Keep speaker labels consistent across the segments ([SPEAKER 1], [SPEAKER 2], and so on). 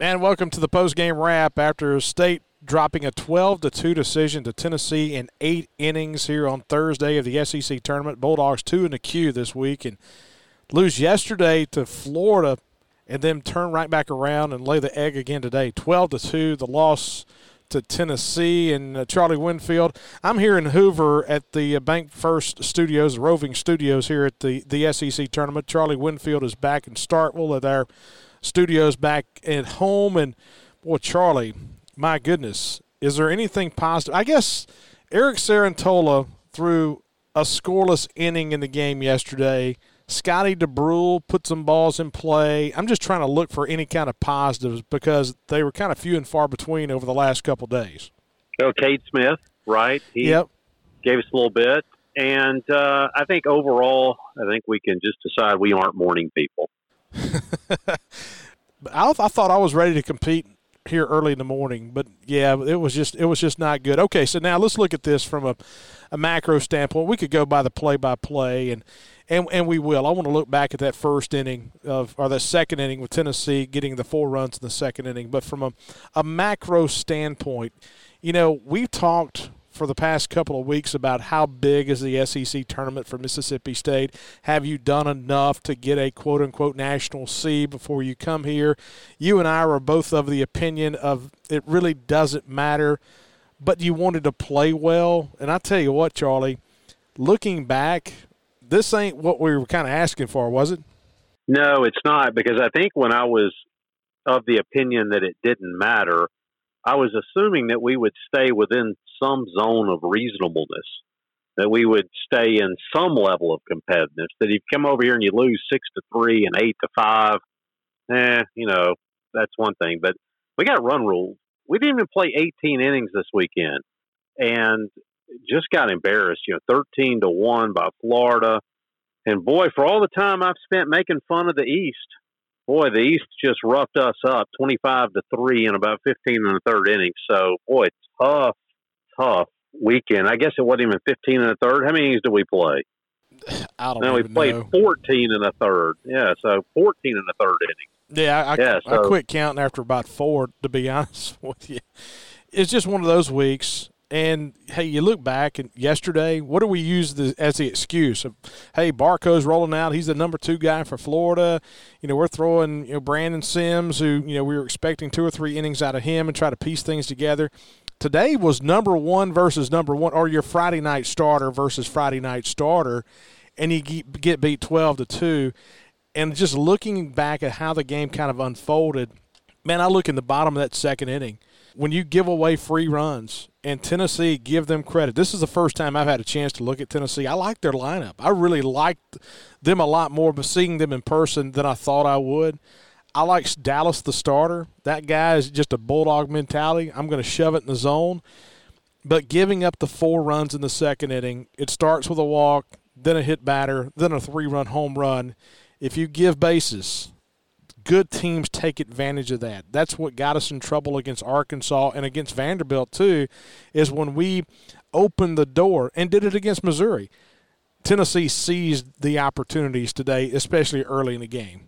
[SPEAKER 1] And welcome to the post-game wrap after State dropping a 12 to 2 decision to Tennessee in 8 innings here on Thursday of the SEC tournament. Bulldogs 2 in the queue this week and lose yesterday to Florida and then turn right back around and lay the egg again today. 12 to 2 the loss to Tennessee and uh, Charlie Winfield. I'm here in Hoover at the uh, Bank First Studios, Roving Studios here at the the SEC tournament. Charlie Winfield is back in Starkville at our studios back at home. And boy, Charlie, my goodness, is there anything positive? I guess Eric Cerantola threw a scoreless inning in the game yesterday. Scotty Dubrule put some balls in play. I'm just trying to look for any kind of positives because they were kind of few and far between over the last couple days.
[SPEAKER 2] Oh, Cade Smith, right?
[SPEAKER 1] He yep.
[SPEAKER 2] gave us a little bit. And uh, I think overall, I think we can just decide we aren't morning people.
[SPEAKER 1] I, I thought I was ready to compete here early in the morning, but yeah, it was just it was just not good. Okay, so now let's look at this from a, a macro standpoint. We could go by the play by play, and and and we will. I want to look back at that first inning of or the second inning with Tennessee getting the four runs in the second inning. But from a a macro standpoint, you know, we've talked for the past couple of weeks about how big is the SEC tournament for Mississippi State. Have you done enough to get a quote unquote national C before you come here? You and I are both of the opinion of it really doesn't matter, but you wanted to play well. And I tell you what, Charlie, looking back, this ain't what we were kind of asking for, was it?
[SPEAKER 2] No, it's not because I think when I was of the opinion that it didn't matter, I was assuming that we would stay within some zone of reasonableness, that we would stay in some level of competitiveness. That if you come over here and you lose six to three and eight to five, eh, you know, that's one thing. But we got run rules. We didn't even play 18 innings this weekend, and just got embarrassed. You know, 13 to one by Florida. And boy, for all the time I've spent making fun of the East, boy, the East just roughed us up 25 to 3 in about 15 in the third inning. So, boy, tough, tough weekend. I guess it wasn't even 15 in the third. How many innings did we play?
[SPEAKER 1] I don't
[SPEAKER 2] know. No, we played
[SPEAKER 1] know.
[SPEAKER 2] 14 in the third. Yeah, so 14 in the third inning.
[SPEAKER 1] Yeah, I, yeah, I, so. I quit counting after about four, to be honest with you. It's just one of those weeks and hey, you look back and yesterday, what do we use the, as the excuse of, hey, Barco's rolling out. He's the number two guy for Florida. You know, we're throwing you know Brandon Sims, who you know we were expecting two or three innings out of him, and try to piece things together. Today was number one versus number one, or your Friday night starter versus Friday night starter, and you get beat twelve to two. And just looking back at how the game kind of unfolded, man, I look in the bottom of that second inning when you give away free runs and Tennessee give them credit. This is the first time I've had a chance to look at Tennessee. I like their lineup. I really liked them a lot more, but seeing them in person than I thought I would. I like Dallas, the starter. That guy is just a bulldog mentality. I'm going to shove it in the zone. But giving up the four runs in the second inning, it starts with a walk, then a hit batter, then a three run home run. If you give bases, good teams take advantage of that. That's what got us in trouble against Arkansas and against Vanderbilt too, is when we opened the door and did it against Missouri. Tennessee seized the opportunities today, especially early in the game.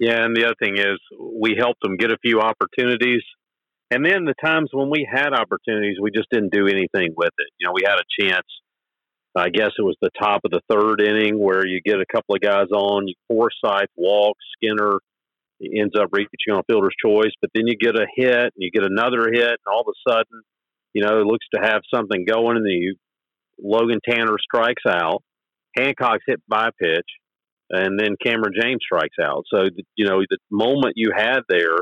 [SPEAKER 2] Yeah, and the other thing is we helped them get a few opportunities. And then the times when we had opportunities, we just didn't do anything with it. You know, we had a chance. I guess it was the top of the third inning where you get a couple of guys on, Forsythe, Walk, Skinner, he ends up reaching on fielder's choice, but then you get a hit and you get another hit, and all of a sudden, you know, it looks to have something going, and then you, Logan Tanner strikes out, Hancock's hit by pitch, and then Kamren James strikes out. So, you know, the moment you had there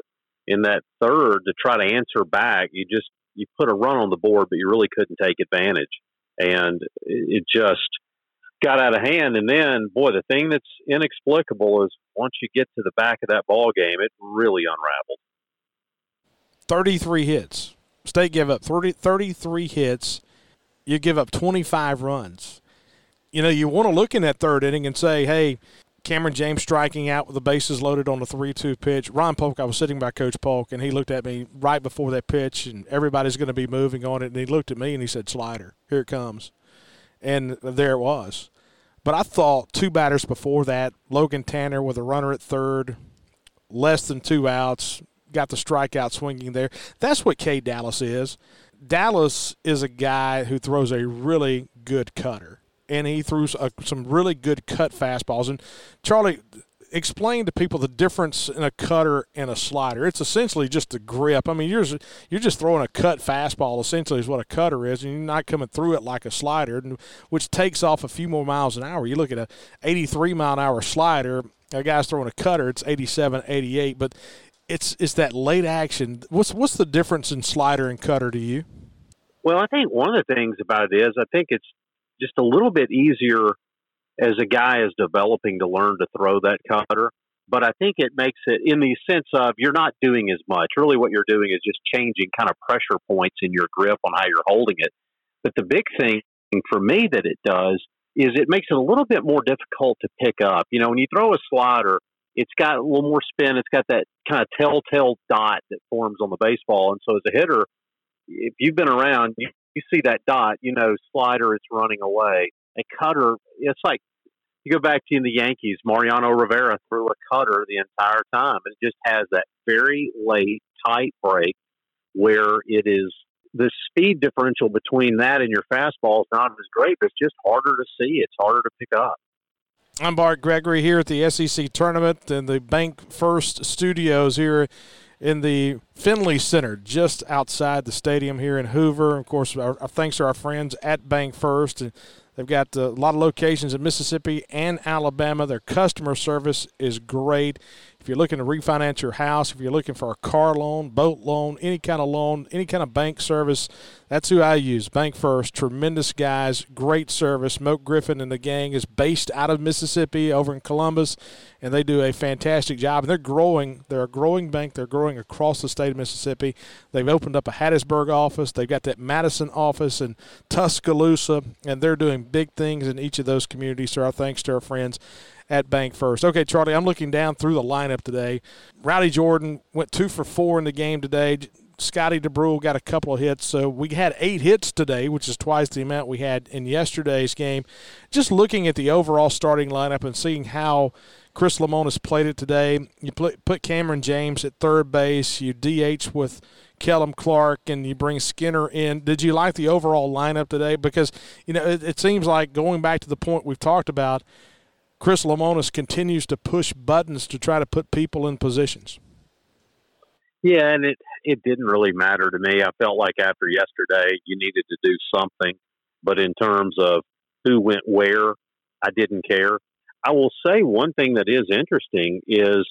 [SPEAKER 2] in that third to try to answer back, you just you put a run on the board, but you really couldn't take advantage, and it just got out of hand. And then, boy, the thing that's inexplicable is once you get to the back of that ball game, it really unraveled.
[SPEAKER 1] 33 hits. State gave up 30, 33 hits. You give up 25 runs. You know, you want to look in that third inning and say, hey, Kamren James striking out with the bases loaded on the 3 2 pitch. Ron Polk, I was sitting by Coach Polk, and he looked at me right before that pitch, and everybody's going to be moving on it. And he looked at me and he said, Slider, here it comes. And there it was. But I thought two batters before that, Logan Tanner with a runner at third, less than two outs, got the strikeout swinging there. That's what K Dallas is. Dallas is a guy who throws a really good cutter, and he throws a, uh, some really good cut fastballs. And Charlie, explain to people the difference in a cutter and a slider. It's essentially just a grip. I mean, you're you're just throwing a cut fastball. Essentially, is what a cutter is, and you're not coming through it like a slider, which takes off a few more miles an hour. You look at a 83 mile an hour slider. A guy's throwing a cutter. It's 87, 88, but it's it's that late action. What's what's the difference in slider and cutter to you?
[SPEAKER 2] Well, I think one of the things about it is I think it's just a little bit easier as a guy is developing to learn to throw that cutter. But I think it makes it in the sense of you're not doing as much. Really, what you're doing is just changing kind of pressure points in your grip on how you're holding it. But the big thing for me that it does is it makes it a little bit more difficult to pick up. You know, when you throw a slider, it's got a little more spin. It's got that kind of telltale dot that forms on the baseball. And so as a hitter, if you've been around, you, you see that dot, you know, slider, it's running away a cutter. It's like you go back to the Yankees. Mariano Rivera threw a cutter the entire time. It just has that very late tight break where it is the speed differential between that and your fastball is not as great, but it's just harder to see. It's harder to pick up.
[SPEAKER 1] I'm Bart Gregory here at the SEC tournament in the Bank First Studios here in the Finley Center, just outside the stadium here in Hoover. Of course, our, our thanks to our friends at Bank First. And They've got uh, a lot of locations in Mississippi and Alabama. Their customer service is great. If you're looking to refinance your house, if you're looking for a car loan, boat loan, any kind of loan, any kind of bank service, that's who I use. Bank First, tremendous guys, great service. Moke Griffin and the gang is based out of Mississippi over in Columbus, and they do a fantastic job. And they're growing. They're a growing bank. They're growing across the state of Mississippi. They've opened up a Hattiesburg office. They've got that Madison office in Tuscaloosa, and they're doing big things in each of those communities. So our thanks to our friends at Bank First. Okay, Charlie, I'm looking down through the lineup today. Rowdy Jordan went two for four in the game today. Scotty Dubrule got a couple of hits. So we had eight hits today, which is twice the amount we had in yesterday's game. Just looking at the overall starting lineup and seeing how Chris Lemonis played it today. You put Kamren James at third base. You DH with Kellum Clark, and you bring Skinner in. Did you like the overall lineup today? Because you know it, it seems like going back to the point we've talked about – Chris Lemonis continues to push buttons to try to put people in positions.
[SPEAKER 2] Yeah, and it it didn't really matter to me. I felt like after yesterday, you needed to do something, but in terms of who went where, I didn't care. I will say one thing that is interesting is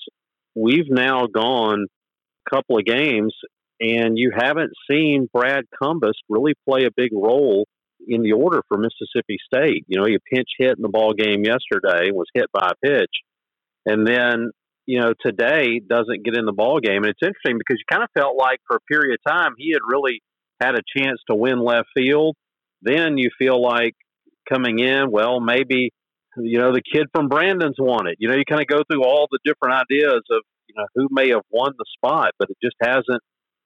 [SPEAKER 2] we've now gone a couple of games, and you haven't seen Brad Cumbest really play a big role in the order for Mississippi State. You know, he pinch hit in the ball game yesterday, was hit by a pitch, and then you know today doesn't get in the ball game. And it's interesting because you kind of felt like for a period of time he had really had a chance to win left field. Then you feel like coming in, well, maybe you know the kid from Brandon's won it. You know, you kind of go through all the different ideas of you know who may have won the spot, but it just hasn't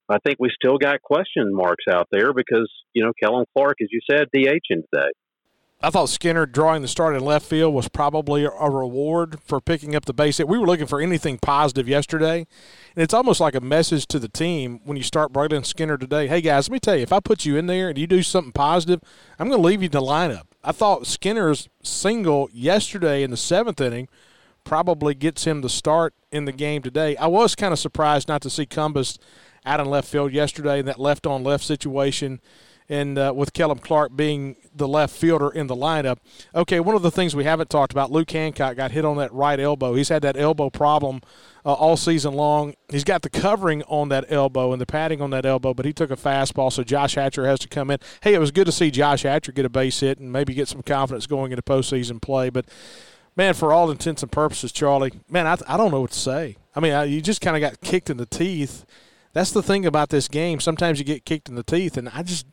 [SPEAKER 2] I think we still got question marks out there because, you know, Kellum Clark, as you said, DHing today.
[SPEAKER 1] I thought Skinner drawing the start in left field was probably a reward for picking up the base hit. We were looking for anything positive yesterday, and it's almost like a message to the team when you start bringing Skinner today. Hey guys, let me tell you, if I put you in there and you do something positive, I'm going to leave you in the lineup. I thought Skinner's single yesterday in the seventh inning probably gets him the start in the game today. I was kind of surprised not to see Cumbest – out in left field yesterday in that left on left situation, and uh, with Kellum Clark being the left fielder in the lineup. Okay, one of the things we haven't talked about, Luke Hancock got hit on that right elbow. He's had that elbow problem uh, all season long. He's got the covering on that elbow and the padding on that elbow, but he took a fastball, so Josh Hatcher has to come in. Hey, it was good to see Josh Hatcher get a base hit and maybe get some confidence going into postseason play, but man, for all intents and purposes, Charlie, man, I, I don't know what to say. I mean, I, you just kind of got kicked in the teeth that's the thing about this game. Sometimes you get kicked in the teeth, and I just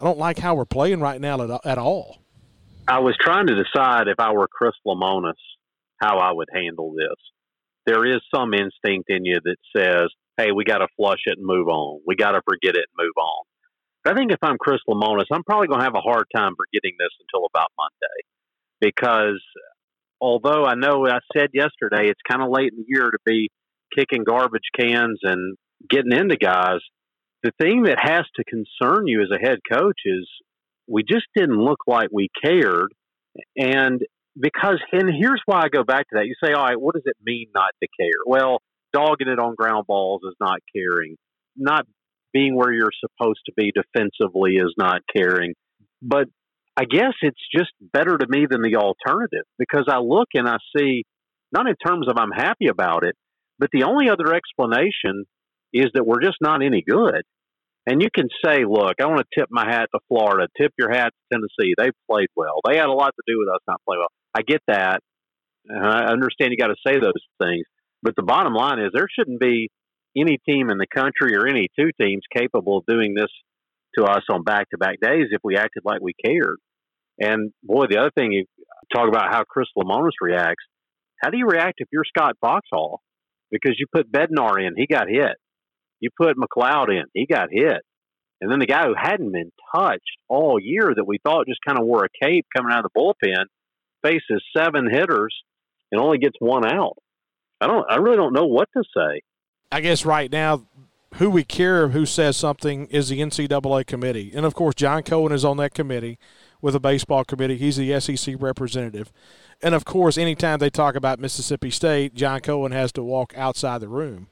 [SPEAKER 1] I don't like how we're playing right now at, at all.
[SPEAKER 2] I was trying to decide if I were Chris Lemonis, how I would handle this. There is some instinct in you that says, "Hey, we got to flush it and move on. We got to forget it and move on." But I think if I'm Chris Lemonis, I'm probably going to have a hard time forgetting this until about Monday, because although I know I said yesterday it's kind of late in the year to be kicking garbage cans and getting into guys, the thing that has to concern you as a head coach is we just didn't look like we cared. And because, and here's why I go back to that. You say, all right, what does it mean not to care? Well, dogging it on ground balls is not caring. Not being where you're supposed to be defensively is not caring. But I guess it's just better to me than the alternative because I look and I see, not in terms of I'm happy about it, but the only other explanation is that we're just not any good. And you can say, look, I want to tip my hat to Florida, tip your hat to Tennessee. They played well. They had a lot to do with us not playing well. I get that. I understand you got to say those things. But the bottom line is there shouldn't be any team in the country or any two teams capable of doing this to us on back to back days if we acted like we cared. And boy, the other thing you talk about how Chris Lemonis reacts. How do you react if you're Scott Foxhall? Because you put Bednar in, he got hit. You put MacLeod in, he got hit. And then the guy who hadn't been touched all year that we thought just kind of wore a cape coming out of the bullpen faces seven hitters and only gets one out. I don't I really don't know what to say.
[SPEAKER 1] I guess right now who we care who says something is the NCAA committee. And of course John Cohen is on that committee with the baseball committee. He's the SEC representative. And of course, anytime they talk about Mississippi State, John Cohen has to walk outside the room.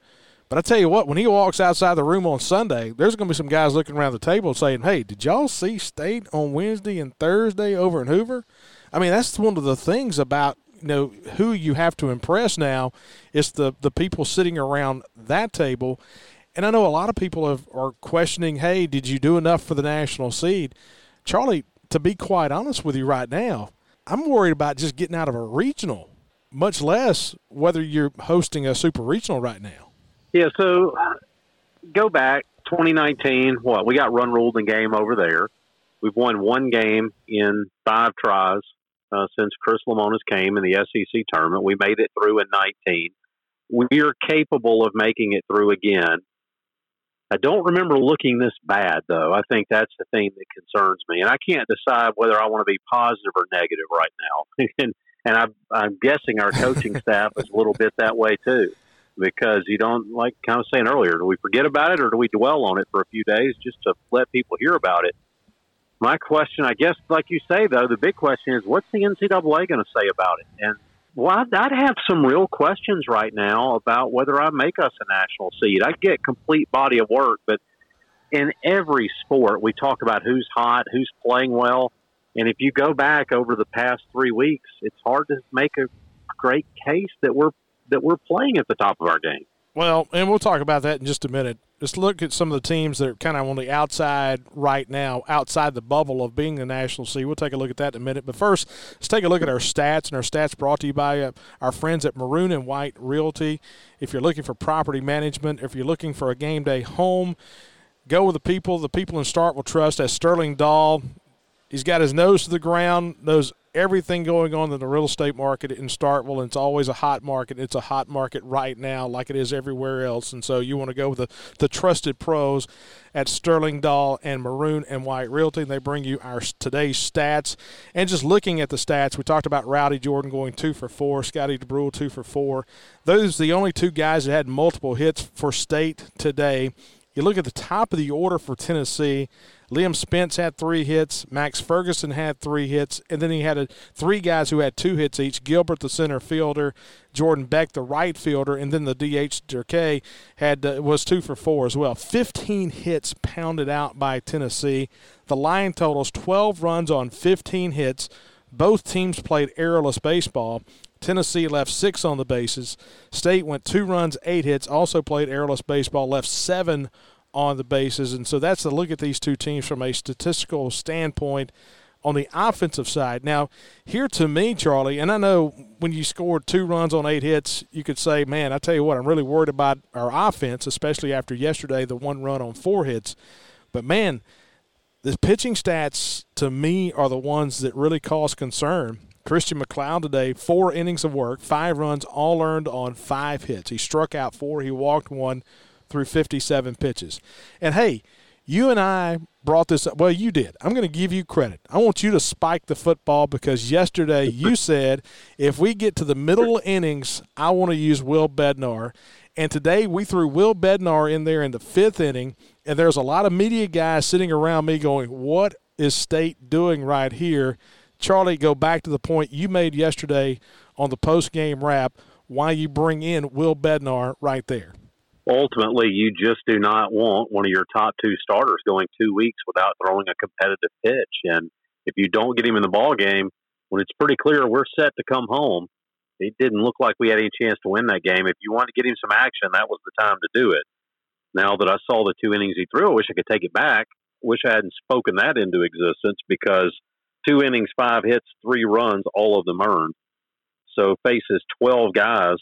[SPEAKER 1] But I tell you what, when he walks outside the room on Sunday, there's going to be some guys looking around the table saying, "Hey, did y'all see State on Wednesday and Thursday over in Hoover?" I mean, that's one of the things about you know who you have to impress now is the the people sitting around that table. And I know a lot of people have, are questioning, "Hey, did you do enough for the national seed?" Charlie, to be quite honest with you right now, I'm worried about just getting out of a regional, much less whether you're hosting a super regional right now.
[SPEAKER 2] Yeah, so go back 2019. What we got run ruled in game over there. We've won one game in five tries uh, since Chris Lemonis came in the SEC tournament. We made it through in 19. We are capable of making it through again. I don't remember looking this bad, though. I think that's the thing that concerns me, and I can't decide whether I want to be positive or negative right now. and and I'm, I'm guessing our coaching staff is a little bit that way too because you don't like kind of saying earlier, do we forget about it or do we dwell on it for a few days just to let people hear about it? My question, I guess, like you say though, the big question is, what's the NCAA going to say about it? And well, I'd, I'd have some real questions right now about whether I make us a national seed. I get complete body of work, but in every sport, we talk about who's hot, who's playing well. And if you go back over the past three weeks, it's hard to make a great case that we're that we're playing at the top of our game.
[SPEAKER 1] Well, and we'll talk about that in just a minute. Just look at some of the teams that are kind of on the outside right now, outside the bubble of being the national seed. We'll take a look at that in a minute. But first, let's take a look at our stats, and our stats brought to you by uh, our friends at Maroon and White Realty. If you're looking for property management, if you're looking for a game day home, go with the people. The people in Starkville trust. As Sterling Dahl, he's got his nose to the ground, knows everything going on in the real estate market in Starkville. And it's always a hot market. It's a hot market right now, like it is everywhere else. And so you want to go with the, the trusted pros at Sterling Dahl and Maroon and White Realty. They bring you our today's stats. And just looking at the stats, we talked about Rowdy Jordan going two for four, Scotty Dubrule two for four. Those are the only two guys that had multiple hits for state today. You look at the top of the order for Tennessee. Liam Spence had three hits. Max Ferguson had three hits, and then he had a, three guys who had two hits each. Gilbert, the center fielder, Jordan Beck, the right fielder, and then the DH Derkay had uh, was two for four as well. Fifteen hits pounded out by Tennessee. The line totals 12 runs on 15 hits. Both teams played errorless baseball. Tennessee left six on the bases. State went two runs, eight hits, also played errorless baseball, left seven on the bases. And so that's the look at these two teams from a statistical standpoint on the offensive side. Now, here to me, Charlie, and I know when you scored two runs on eight hits, you could say, man, I tell you what, I'm really worried about our offense, especially after yesterday, the one run on four hits. But man, the pitching stats to me are the ones that really cause concern. Christian MacLeod today, four innings of work, five runs, all earned on five hits. He struck out four, he walked one, through 57 pitches. And hey, you and I brought this up. Well, you did. I'm going to give you credit. I want you to spike the football because yesterday you said if we get to the middle innings, I want to use Will Bednar. And today we threw Will Bednar in there in the fifth inning, and there's a lot of media guys sitting around me going, What is State doing right here? Charlie, go back to the point you made yesterday on the post game wrap why you bring in Will Bednar right there.
[SPEAKER 2] Ultimately, you just do not want one of your top two starters going two weeks without throwing a competitive pitch. And if you don't get him in the ball game, when it's pretty clear we're set to come home, it didn't look like we had any chance to win that game. If you wanted to get him some action, that was the time to do it. Now that I saw the two innings he threw, I wish I could take it back. Wish I hadn't spoken that into existence because two innings, five hits, three runs, all of them earned. So faces 12 guys,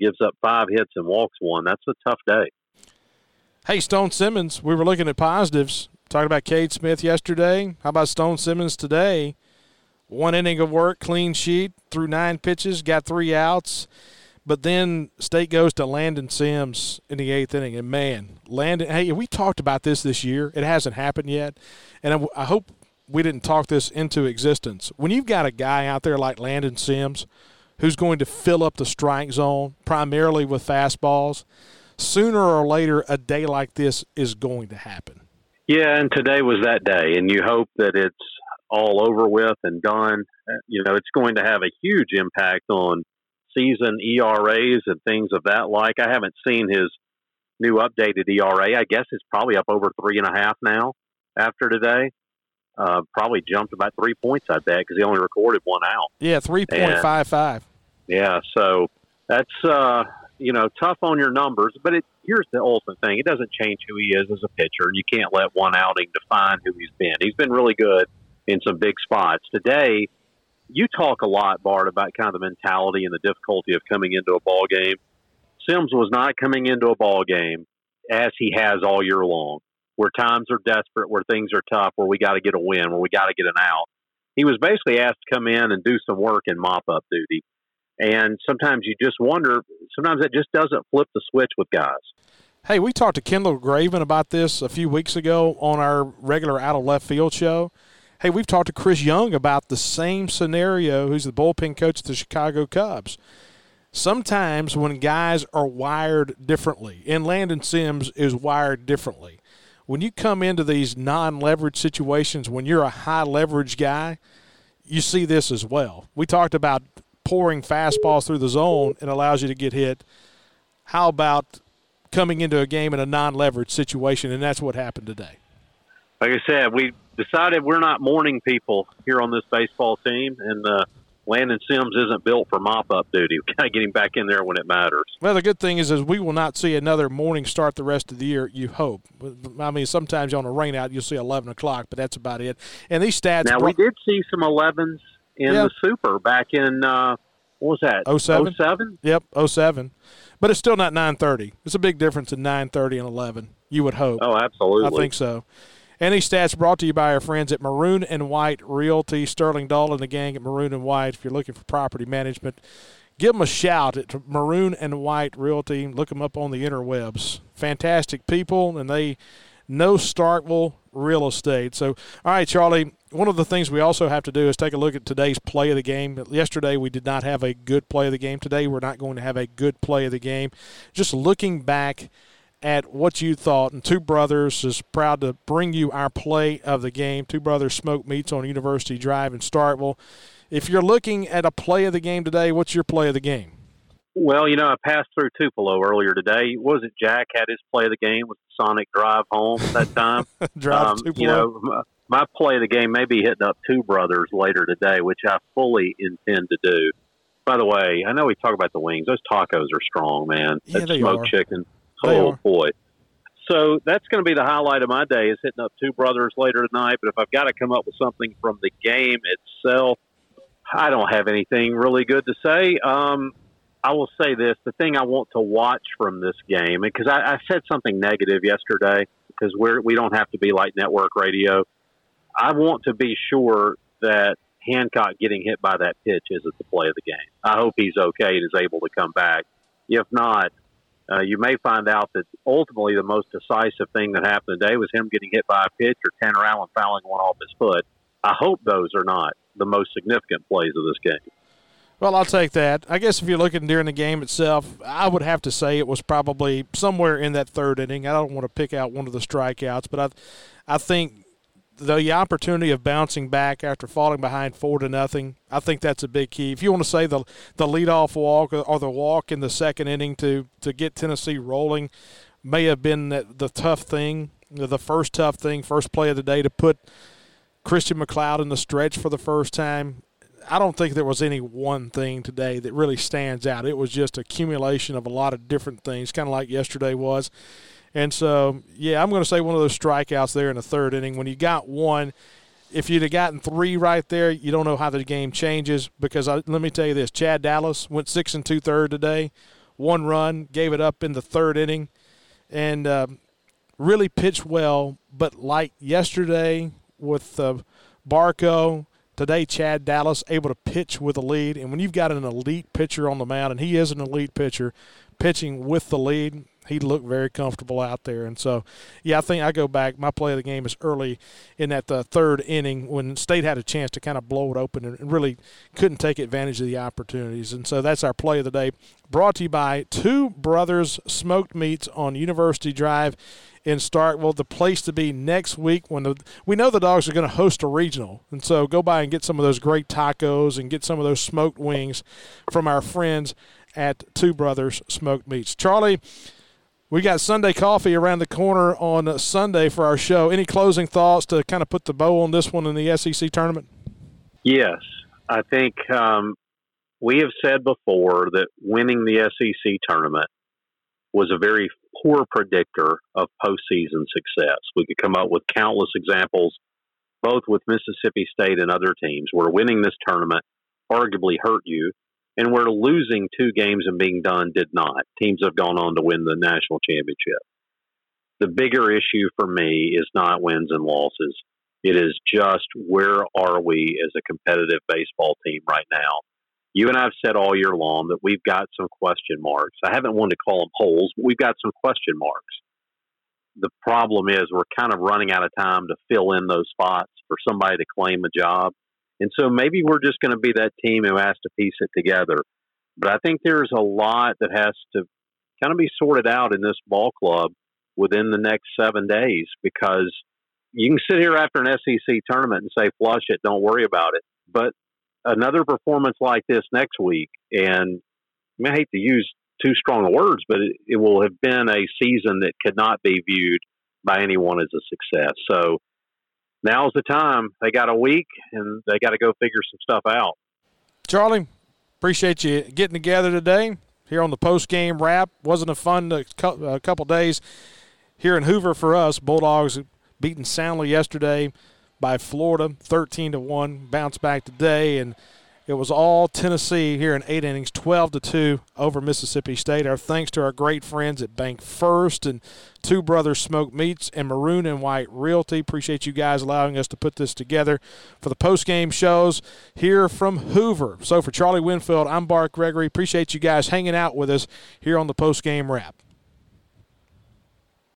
[SPEAKER 2] gives up five hits and walks one. That's a tough day.
[SPEAKER 1] Hey, Stone Simmons, we were looking at positives. Talked about Cade Smith yesterday. How about Stone Simmons today? One inning of work, clean sheet, threw nine pitches, got three outs. But then State goes to Landon Sims in the eighth inning, and man, Landon. Hey, we talked about this this year. It hasn't happened yet, and I, I hope we didn't talk this into existence. When you've got a guy out there like Landon Sims, who's going to fill up the strike zone primarily with fastballs, sooner or later, a day like this is going to happen.
[SPEAKER 2] Yeah, and today was that day, and you hope that it's all over with and done. Uh, you know, it's going to have a huge impact on season ERAs and things of that like. I haven't seen his new updated ERA. I guess it's probably up over three and a half now after today. Uh, probably jumped about three points, I bet, because he only recorded one out.
[SPEAKER 1] Yeah, three point five five.
[SPEAKER 2] Yeah, so that's uh, you know tough on your numbers, but it, here's the ultimate thing: it doesn't change who he is as a pitcher, and you can't let one outing define who he's been. He's been really good in some big spots today. You talk a lot, Bart, about kind of the mentality and the difficulty of coming into a ball game. Sims was not coming into a ball game as he has all year long, where times are desperate, where things are tough, where we got to get a win, where we got to get an out. He was basically asked to come in and do some work in mop up duty. And sometimes you just wonder, sometimes it just doesn't flip the switch with guys.
[SPEAKER 1] Hey, we talked to Kendall Graven about this a few weeks ago on our regular Out of Left Field show. Hey, we've talked to Chris Young about the same scenario, who's the bullpen coach of the Chicago Cubs. Sometimes when guys are wired differently, and Landon Sims is wired differently, when you come into these non leverage situations, when you're a high leverage guy, you see this as well. We talked about pouring fastballs through the zone and allows you to get hit. How about coming into a game in a non-leverage situation, and that's what happened today.
[SPEAKER 2] Like I said, we decided we're not morning people here on this baseball team, and uh, Landon Sims isn't built for mop-up duty. We got to get him back in there when it matters.
[SPEAKER 1] Well, the good thing is, is we will not see another morning start the rest of the year. You hope. I mean, sometimes on a rainout you'll see eleven o'clock, but that's about it. And these stats.
[SPEAKER 2] Now we did see some elevens in the Super back in uh, what was that?
[SPEAKER 1] 07?
[SPEAKER 2] 07?
[SPEAKER 1] Yep, 07. But it's still not 930. It's a big difference in 930 and 11. You would hope.
[SPEAKER 2] Oh, absolutely.
[SPEAKER 1] I think so. These stats brought to you by our friends at Maroon and White Realty, Sterling Dahl and the gang at Maroon and White. If you're looking for property management, give them a shout at Maroon and White Realty. Look them up on the interwebs. Fantastic people, and they know Starkville real estate. So, all right, Charlie, one of the things we also have to do is take a look at today's play of the game. Yesterday, we did not have a good play of the game. Today, we're not going to have a good play of the game. Just looking back at what you thought, and Two Brothers is proud to bring you our play of the game. Two Brothers Smoke Meats on University Drive in Starkville. If you're looking at a play of the game today, what's your play of the game?
[SPEAKER 2] Well, you know, I passed through Tupelo earlier today. Was it Jack had his play of the game with the Sonic Drive home that time?
[SPEAKER 1] drive um, Tupelo.
[SPEAKER 2] You know, my play of the game may be hitting up two brothers later today, which I fully intend to do. By the way, I know we talk about the wings. Those tacos are strong, man.
[SPEAKER 1] Yeah,
[SPEAKER 2] that
[SPEAKER 1] they
[SPEAKER 2] smoked
[SPEAKER 1] are.
[SPEAKER 2] chicken. Oh boy. So that's going to be the highlight of my day is hitting up two brothers later tonight. But if I've got to come up with something from the game itself, I don't have anything really good to say. Um, I will say this: the thing I want to watch from this game, because I, I said something negative yesterday, because we're we don't have to be like network radio. I want to be sure that Hancock getting hit by that pitch isn't the play of the game. I hope he's okay and is able to come back. If not, uh, you may find out that ultimately the most decisive thing that happened today was him getting hit by a pitch or Tanner Allen fouling one off his foot. I hope those are not the most significant plays of this game.
[SPEAKER 1] Well, I'll take that. I guess if you're looking during the game itself, I would have to say it was probably somewhere in that third inning. I don't want to pick out one of the strikeouts, but I, I think the opportunity of bouncing back after falling behind four to nothing, I think that's a big key. If you want to say the the leadoff walk or the walk in the second inning to to get Tennessee rolling, may have been the, the tough thing, the first tough thing, first play of the day to put Christian MacLeod in the stretch for the first time. I don't think there was any one thing today that really stands out. It was just accumulation of a lot of different things, kind of like yesterday was. And so, yeah, I'm going to say one of those strikeouts there in the third inning. When you got one, if you'd have gotten three right there, you don't know how the game changes. Because I, let me tell you this: Chad Dallas went six and two third today, one run, gave it up in the third inning, and uh, really pitched well. But like yesterday with uh, Barco, today Chad Dallas able to pitch with a lead. And when you've got an elite pitcher on the mound, and he is an elite pitcher, pitching with the lead, he looked very comfortable out there. And so, yeah, I think I go back. My play of the game is early in that uh, third inning when State had a chance to kind of blow it open and really couldn't take advantage of the opportunities. And so that's our play of the day. Brought to you by Two Brothers Smoked Meats on University Drive in Starkville, the place to be next week when the, we know the dogs are going to host a regional. And so go by and get some of those great tacos and get some of those smoked wings from our friends at Two Brothers Smoked Meats. Charlie, we got Sunday coffee around the corner on Sunday for our show. Any closing thoughts to kind of put the bow on this one in the SEC tournament?
[SPEAKER 2] Yes, I think um, we have said before that winning the SEC tournament was a very poor predictor of postseason success. We could come up with countless examples, both with Mississippi State and other teams, where winning this tournament arguably hurt you and where losing two games and being done did not. Teams have gone on to win the national championship. The bigger issue for me is not wins and losses. It is just where are we as a competitive baseball team right now? You and I have said all year long that we've got some question marks. I haven't wanted to call them holes, but we've got some question marks. The problem is we're kind of running out of time to fill in those spots for somebody to claim a job. And so maybe we're just going to be that team who has to piece it together. But I think there's a lot that has to kind of be sorted out in this ball club within the next seven days because you can sit here after an SEC tournament and say, flush it, don't worry about it. But another performance like this next week, and I, mean, I hate to use too strong words, but it, it will have been a season that could not be viewed by anyone as a success. So now's the time. They got a week and they got to go figure some stuff out.
[SPEAKER 1] Charlie, appreciate you getting together today here on the post game wrap. Wasn't a fun uh, a uh, couple days here in Hoover for us. Bulldogs beaten soundly yesterday by Florida, thirteen to one. Bounced back today and it was all Tennessee here in eight innings, 12 to 2 over Mississippi State. Our thanks to our great friends at Bank First and Two Brothers Smoke Meats and Maroon and White Realty. Appreciate you guys allowing us to put this together for the post game shows here from Hoover. So for Charlie Winfield, I'm Bart Gregory. Appreciate you guys hanging out with us here on the post game wrap.